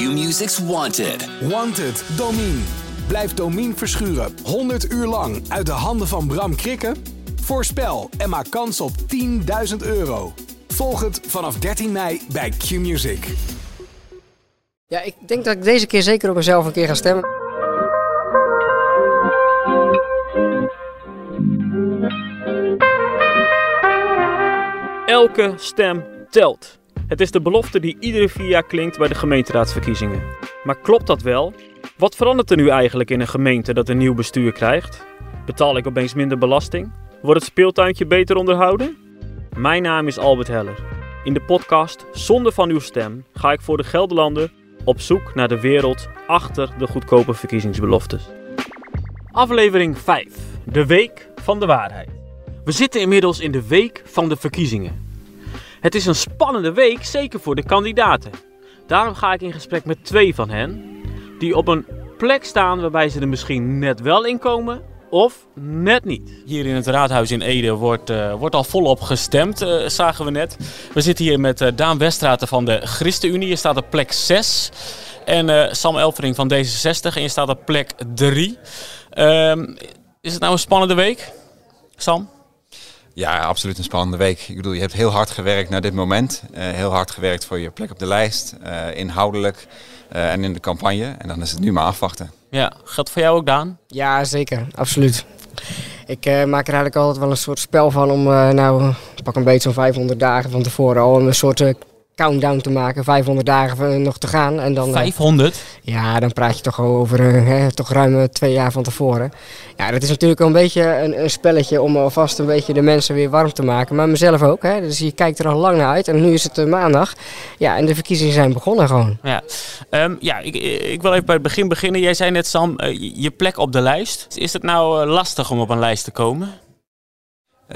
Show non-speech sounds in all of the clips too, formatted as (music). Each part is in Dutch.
Q-Music's Wanted. Wanted, Domine. Blijf Domine verschuren 100 uur lang uit de handen van Bram Krikken? Voorspel en maak kans op 10.000 euro. Volg het vanaf 13 mei bij Q-Music. Ja, ik denk dat ik deze keer zeker op mezelf een keer ga stemmen. Elke stem telt. Het is de belofte die iedere vier jaar klinkt bij de gemeenteraadsverkiezingen. Maar klopt dat wel? Wat verandert er nu eigenlijk in een gemeente dat een nieuw bestuur krijgt? Betaal ik opeens minder belasting? Wordt het speeltuintje beter onderhouden? Mijn naam is Albert Heller. In de podcast Zonde van uw stem ga ik voor de Gelderlander op zoek naar de wereld achter de goedkope verkiezingsbeloftes. Aflevering 5. De Week van de Waarheid. We zitten inmiddels in de week van de verkiezingen. Het is een spannende week, zeker voor de kandidaten. Daarom ga ik in gesprek met twee van hen, die op een plek staan waarbij ze er misschien net wel in komen of net niet. Hier in het raadhuis in Ede wordt, uh, wordt al volop gestemd, uh, zagen we net. We zitten hier met uh, Daan Westraten van de ChristenUnie. Je staat op plek 6. En Sam Elvering van D66 en je staat op plek 3. Ehm, is het nou een spannende week, Sam? Ja, absoluut een spannende week. Ik bedoel, je hebt heel hard gewerkt naar dit moment. Uh, heel hard gewerkt voor je plek op de lijst, uh, inhoudelijk uh, en in de campagne. En dan is het nu maar afwachten. Ja, geldt voor jou ook, Daan? Ja, zeker. Absoluut. Ik maak er eigenlijk altijd wel een soort spel van om, nou, pak een beetje zo'n 500 dagen van tevoren al een soort countdown te maken. 500 dagen nog te gaan. En dan, 500? Uh, ja, dan praat je toch over hè, toch ruim twee jaar van tevoren. Ja, dat is natuurlijk een beetje een, een, spelletje om alvast een beetje de mensen weer warm te maken. Maar mezelf ook. Hè. Dus je kijkt er al lang naar uit. En nu is het maandag. Ja, en de verkiezingen zijn begonnen gewoon. Ja, um, ja ik, ik wil even bij het begin beginnen. Jij zei net, Sam, je plek op de lijst. Is het nou lastig om op een lijst te komen?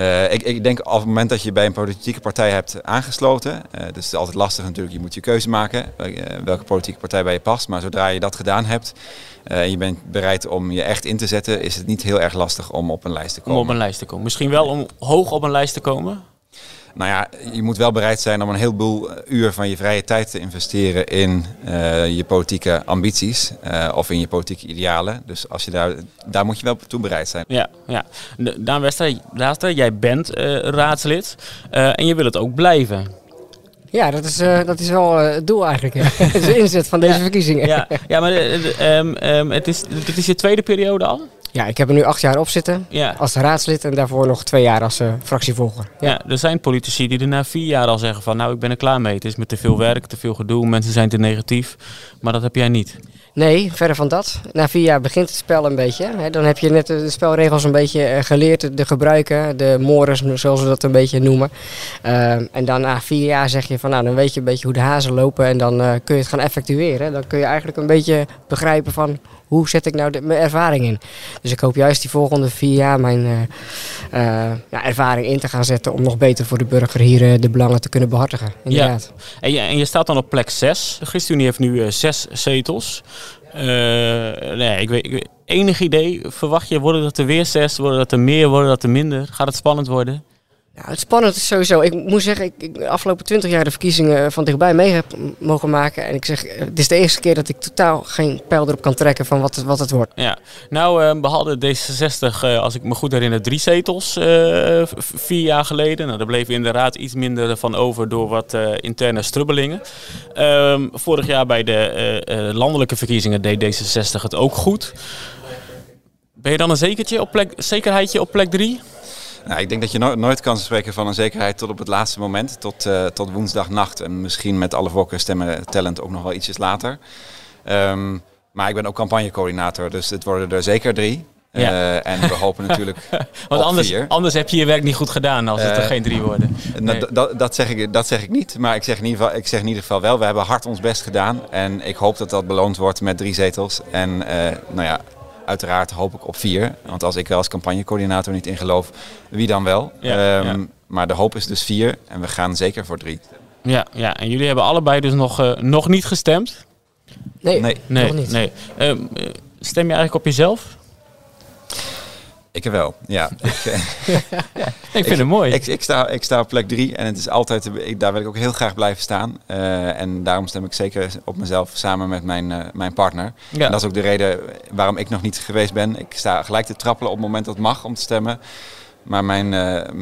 Uh, ik, ik, denk op het moment dat je bij een politieke partij hebt aangesloten, uh, dus het is altijd lastig natuurlijk, je moet je keuze maken uh, welke politieke partij bij je past. Maar zodra je dat gedaan hebt en je bent bereid om je echt in te zetten, is het niet heel erg lastig om op een lijst te komen. Om op een lijst te komen. Misschien wel om hoog op een lijst te komen? Nou ja, je moet wel bereid zijn om een heleboel uur van je vrije tijd te investeren in uh, je politieke ambities uh, of in je politieke idealen. Dus als je daar, daar moet je wel toe bereid zijn. Ja, ja. Daan Wester, jij bent uh, raadslid en je wil het ook blijven. Ja, dat is, uh, dat is wel uh, het doel eigenlijk. (laughs) Het is de inzet van deze ja, verkiezingen. Ja, ja maar um, um, het, is, het is je tweede periode al? Ja, ik heb er nu acht jaar op zitten ja. als raadslid en daarvoor nog twee jaar als uh, fractievolger. Ja. ja. er zijn politici die er na vier jaar al zeggen van nou ik ben er klaar mee. Het is met te veel werk, te veel gedoe, mensen zijn te negatief. Maar dat heb jij niet. Nee, verder van dat. Na vier jaar begint het spel een beetje. Hè. Dan heb je net de spelregels een beetje geleerd, de gebruiken, de mores zoals we dat een beetje noemen. Uh, en dan na vier jaar zeg je van nou dan weet je een beetje hoe de hazen lopen en dan uh, kun je het gaan effectueren. Dan kun je eigenlijk een beetje begrijpen van hoe zet ik nou de, mijn ervaring in. Dus ik hoop juist die volgende vier jaar mijn uh, ja, ervaring in te gaan zetten om nog beter voor de burger hier de belangen te kunnen behartigen. Inderdaad. Ja. En, je, en je staat dan op plek 6. De ChristenUnie heeft nu zes zetels. Nee, ik weet, ik weet, enig idee, verwacht je, worden dat er weer zes, worden dat er meer, worden dat er minder? Gaat het spannend worden? Ja, het spannend is sowieso. Ik moet zeggen, ik, ik de afgelopen twintig jaar de verkiezingen van dichtbij mee heb mogen maken. En ik zeg, het is de eerste keer dat ik totaal geen pijl erop kan trekken van wat het, wat het wordt. Ja, nou uh, behalve D66, uh, als ik me goed herinner, drie zetels vier jaar geleden. Nou, daar bleef inderdaad iets minder van over door wat interne strubbelingen. Ehm, vorig jaar bij de landelijke verkiezingen deed D66 het ook goed. Ben je dan een zekertje op plek, zekerheidje op plek drie? Nou, ik denk dat je no nooit kan spreken van een zekerheid tot op het laatste moment, tot, uh, tot woensdagnacht. En misschien met alle voorkeurstemmen tellend ook nog wel ietsjes later. Um, maar ik ben ook campagnecoördinator, dus het worden er zeker drie. Ja. Uh, en we hopen natuurlijk. (laughs) Want anders, vier. anders heb je je werk niet goed gedaan als het uh, er geen drie worden. (laughs) Nee. Dat, dat, zeg ik, dat zeg ik niet. Maar ik zeg, in ieder geval, ik zeg in ieder geval wel, we hebben hard ons best gedaan. En ik hoop dat dat beloond wordt met drie zetels. En uh, nou ja, uiteraard hoop ik op vier. Want als ik er als campagnecoördinator niet in geloof, wie dan wel? Ja, um, ja. Maar de hoop is dus vier en we gaan zeker voor drie. Ja, ja. en jullie hebben allebei dus nog, uh, nog niet gestemd? Nee, nee. nog niet. Nee. Um, stem je eigenlijk op jezelf? Ik wel, ja. (laughs) ik, ja ik vind het mooi. Ik, ik, sta, ik sta op plek drie en het is altijd, ik, daar wil ik ook heel graag blijven staan. en daarom stem ik zeker op mezelf samen met mijn, mijn partner. Ja. En dat is ook de reden waarom ik nog niet geweest ben. Ik sta gelijk te trappelen op het moment dat het mag om te stemmen. Maar mijn,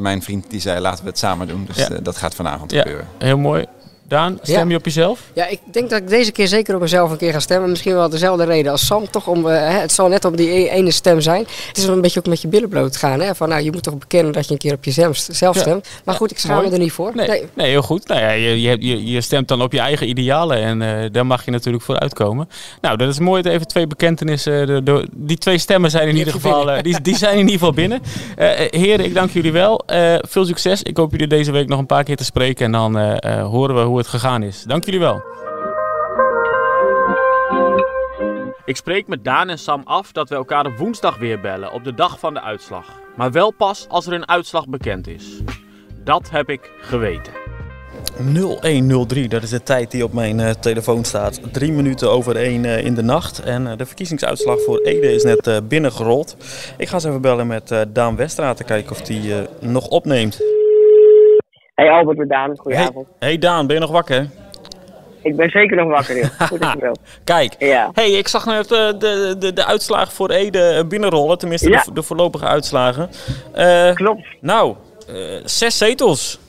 mijn vriend die zei laten we het samen doen. Dus dat gaat vanavond gebeuren. Heel mooi. Daan, stem je op jezelf? Ja, ik denk dat ik deze keer zeker op mezelf een keer ga stemmen. Misschien wel dezelfde reden als Sam. Toch om, uh, het zal net op die e-, ene stem zijn. Het is een beetje ook met je billen bloot gaan. Hè? Van, nou, je moet toch bekennen dat je een keer op jezelf zelf stemt. Maar goed, ik schaam me er niet voor. Nee, nee. heel goed. Nou ja, je, je, je, stemt dan op je eigen idealen. En uh, daar mag je natuurlijk voor uitkomen. Nou, dat is mooi dat even twee bekentenissen. De, de, die twee stemmen zijn in ieder geval, uh, die, die zijn in ieder geval binnen. (laughs) heren, ik dank jullie wel. veel succes. Ik hoop jullie deze week nog een paar keer te spreken. En dan horen we hoe het gegaan is. Dank jullie wel. Ik spreek met Daan en Sam af dat we elkaar op woensdag weer bellen op de dag van de uitslag. Maar wel pas als er een uitslag bekend is. Dat heb ik geweten. 0103, dat is de tijd die op mijn uh, telefoon staat. Drie minuten over één uh, in de nacht. En uh, de verkiezingsuitslag voor Ede is net binnengerold. Ik ga eens even bellen met Daan Westra te kijken of die nog opneemt. Hey Albert, met Daan. Goedenavond. Hey, hey Daan, ben je nog wakker? Ik ben zeker nog wakker, joh. (laughs) Goed dat je Kijk, ja. hey, ik zag net de, de, de, de uitslagen voor Ede binnenrollen. Tenminste, de, de, voorlopige uitslagen. Uh, Klopt. Nou, uh, zes zetels.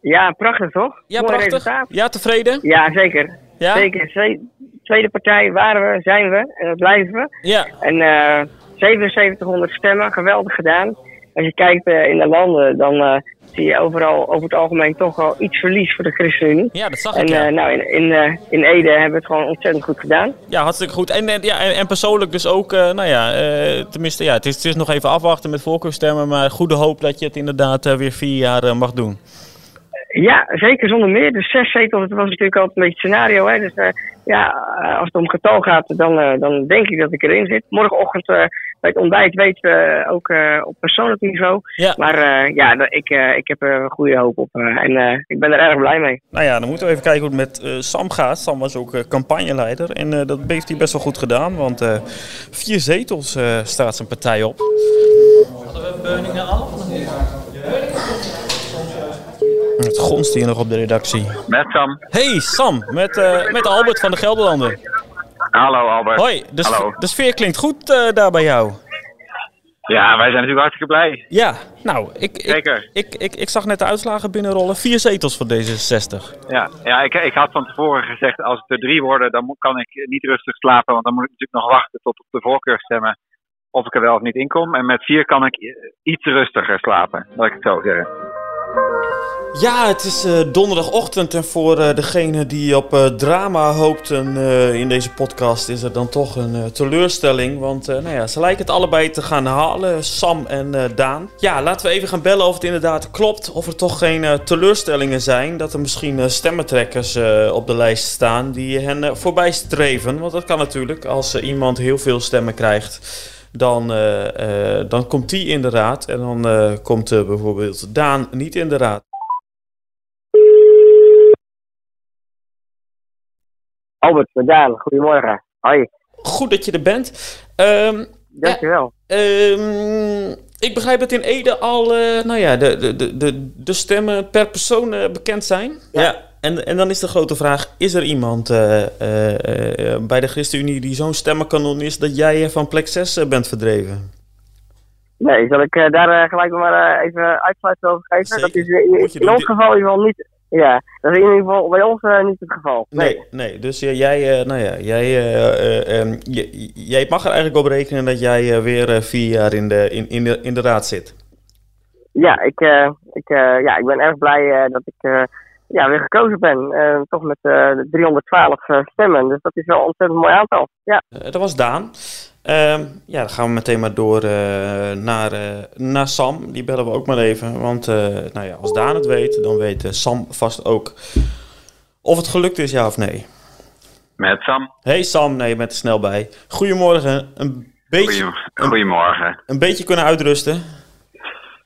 Ja, prachtig toch? Ja, Mooi prachtig. Resultaat. Ja, tevreden? Ja, zeker. Ja? Zeker. Tweede partij waren we, zijn we en dat blijven we. Ja. En uh, 7700 stemmen, geweldig gedaan. Als je kijkt in de landen, dan zie je overal over het algemeen toch wel iets verlies voor de ChristenUnie. Ja, dat zag en, ik, ja. Uh, nou, in, in, uh, in Ede hebben we het gewoon ontzettend goed gedaan. Ja, hartstikke goed. En, en, ja, en, en persoonlijk dus ook, uh, nou ja, tenminste, ja, het is, het is nog even afwachten met voorkeurstemmen, maar goede hoop dat je het inderdaad weer vier jaar mag doen. Ja, zeker zonder meer. Dus zes zetels, dat was natuurlijk altijd een beetje het scenario. Hè? Dus ja, als het om getal gaat, dan, dan denk ik dat ik erin zit. Morgenochtend bij het ontbijt weten we ook uh, op persoonlijk niveau. Ja. Maar uh, ja, ik, uh, ik heb er een goede hoop op. en ik ben er erg blij mee. Nou ja, dan moeten we even kijken hoe het met Sam gaat. Sam was ook campagneleider. En dat heeft hij best wel goed gedaan. Want vier zetels staat zijn partij op. Hadden we Beuningen al? Het gonst hier nog op de redactie. Met Sam. Hey Sam, met, met Albert van de Gelderlanden. Hallo Albert. Hoi, de, Hallo. de sfeer klinkt goed uh, daar bij jou. Ja, wij zijn natuurlijk hartstikke blij. Ja, nou, ik, Zeker. Ik, ik, ik, ik zag net de uitslagen binnenrollen. Vier zetels voor D66. Ja, ja ik, ik had van tevoren gezegd, als het er drie worden, dan kan ik niet rustig slapen. Want dan moet ik natuurlijk nog wachten tot op de voorkeurstemmen of ik er wel of niet in kom. En met vier kan ik iets rustiger slapen, laat ik het zo zeggen. Ja, het is uh, donderdagochtend en voor uh, degene die op uh, drama hoopten in deze podcast is er dan toch een teleurstelling. Want nou ja, ze lijken het allebei te gaan halen, Sam en Daan. Ja, laten we even gaan bellen of het inderdaad klopt. Of er toch geen teleurstellingen zijn. Dat er misschien stemmentrekkers op de lijst staan die hen voorbij streven. Want dat kan natuurlijk als iemand heel veel stemmen krijgt dan, dan komt die in de raad. En dan komt bijvoorbeeld Daan niet in de raad. Albert, Daan, goedemorgen. Hoi. Goed dat je er bent. Um, Dankjewel. Ja, um, ik begrijp dat in Ede al uh, nou ja, de, de, de, de stemmen per persoon uh, bekend zijn. Ja. ja. En, en dan is de grote vraag, is er iemand uh, bij de ChristenUnie die zo'n stemmenkanon is dat jij van plek 6 bent verdreven? Nee, zal ik daar gelijk maar even uitsluitsel over geven? Zeker. Dat is in, in ons geval in ieder geval niet ja, dat is in ieder geval bij ons uh, niet het geval. Nee, nee, nee. dus uh, jij, uh, nou ja, jij, um, jij mag er eigenlijk op rekenen dat jij weer vier jaar in de, in, in, de, in de raad zit. Ja, ik, ik, ja, ik ben erg blij dat ik ja, weer gekozen ben. toch met 312 stemmen, dus dat is wel een ontzettend mooi aantal. Ja. dat was Daan. Uh, ja, dan gaan we meteen maar door uh, naar, uh, naar Sam. Die bellen we ook maar even. Want uh, nou ja, als Daan het weet, dan weet Sam vast ook of het gelukt is, ja of nee. Met Sam. Hey Sam, nee, je bent er snel bij. Goedemorgen. Een beetje, Goedemorgen. Een, een, beetje kunnen uitrusten.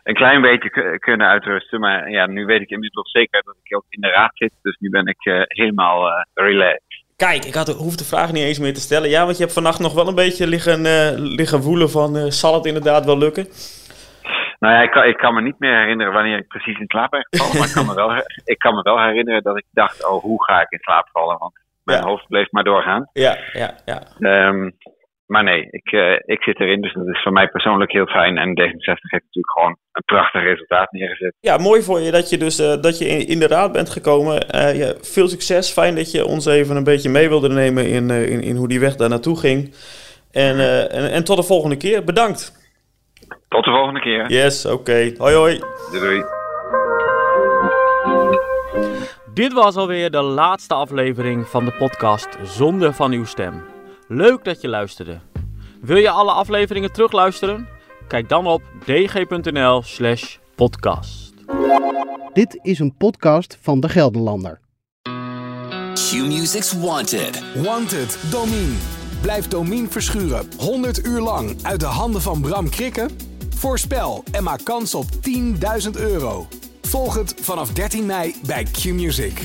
Een klein beetje kunnen uitrusten. Maar ja, nu weet ik inmiddels zeker dat ik ook in de raad zit. Dus nu ben ik helemaal relaxed. Kijk, ik had, hoef de vraag niet eens meer te stellen. Ja, want je hebt vannacht nog wel een beetje liggen, uh, liggen woelen van... Zal het inderdaad wel lukken? Nou ja, ik kan, ik kan me niet meer herinneren wanneer ik precies in slaap ben gevallen. maar ik kan, me wel, ik kan me wel herinneren dat ik dacht... oh, hoe ga ik in slaap vallen? Want mijn Ja. hoofd bleef maar doorgaan. Ja, ja, ja. Ehm, maar nee, ik, eh, ik zit erin, dus dat is voor mij persoonlijk heel fijn. En D66 heeft natuurlijk gewoon een prachtig resultaat neergezet. Ja, mooi voor je dat je dus eh, dat je in, in de raad bent gekomen. Eh, ja, veel succes. Fijn dat je ons even een beetje mee wilde nemen in, eh, in, in hoe die weg daar naartoe ging. En, eh, en, en tot de volgende keer. Bedankt. Tot de volgende keer. Yes, oké. Hoi hoi. Doei doei. Dit was alweer de laatste aflevering van de podcast Zonde van uw stem. Leuk dat je luisterde. Wil je alle afleveringen terugluisteren? Kijk dan op dg.nl slash podcast. Dit is een podcast van De Gelderlander. Q-Music's Wanted. Wanted, Domine. Blijf Domine verschuren 100 uur lang uit de handen van Bram Krikken? Voorspel en maak kans op 10.000 euro. Volg het vanaf 13 mei bij Q-Music.